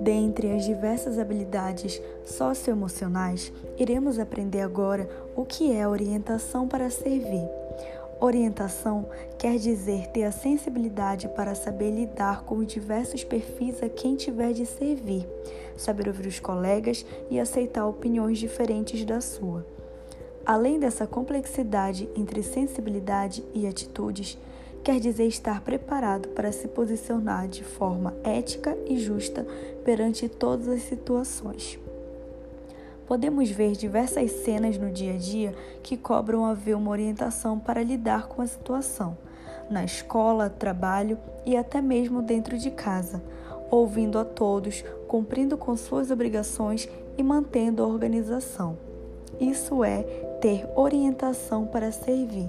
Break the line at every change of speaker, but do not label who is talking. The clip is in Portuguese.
Dentre as diversas habilidades socioemocionais, iremos aprender agora o que é orientação para servir. Orientação quer dizer ter a sensibilidade para saber lidar com os diversos perfis a quem tiver de servir, saber ouvir os colegas e aceitar opiniões diferentes da sua. Além dessa complexidade entre sensibilidade e atitudes, quer dizer estar preparado para se posicionar de forma ética e justa perante todas as situações. Podemos ver diversas cenas no dia a dia que cobram haver uma orientação para lidar com a situação, na escola, trabalho e até mesmo dentro de casa, ouvindo a todos, cumprindo com suas obrigações e mantendo a organização. Isso é ter orientação para servir.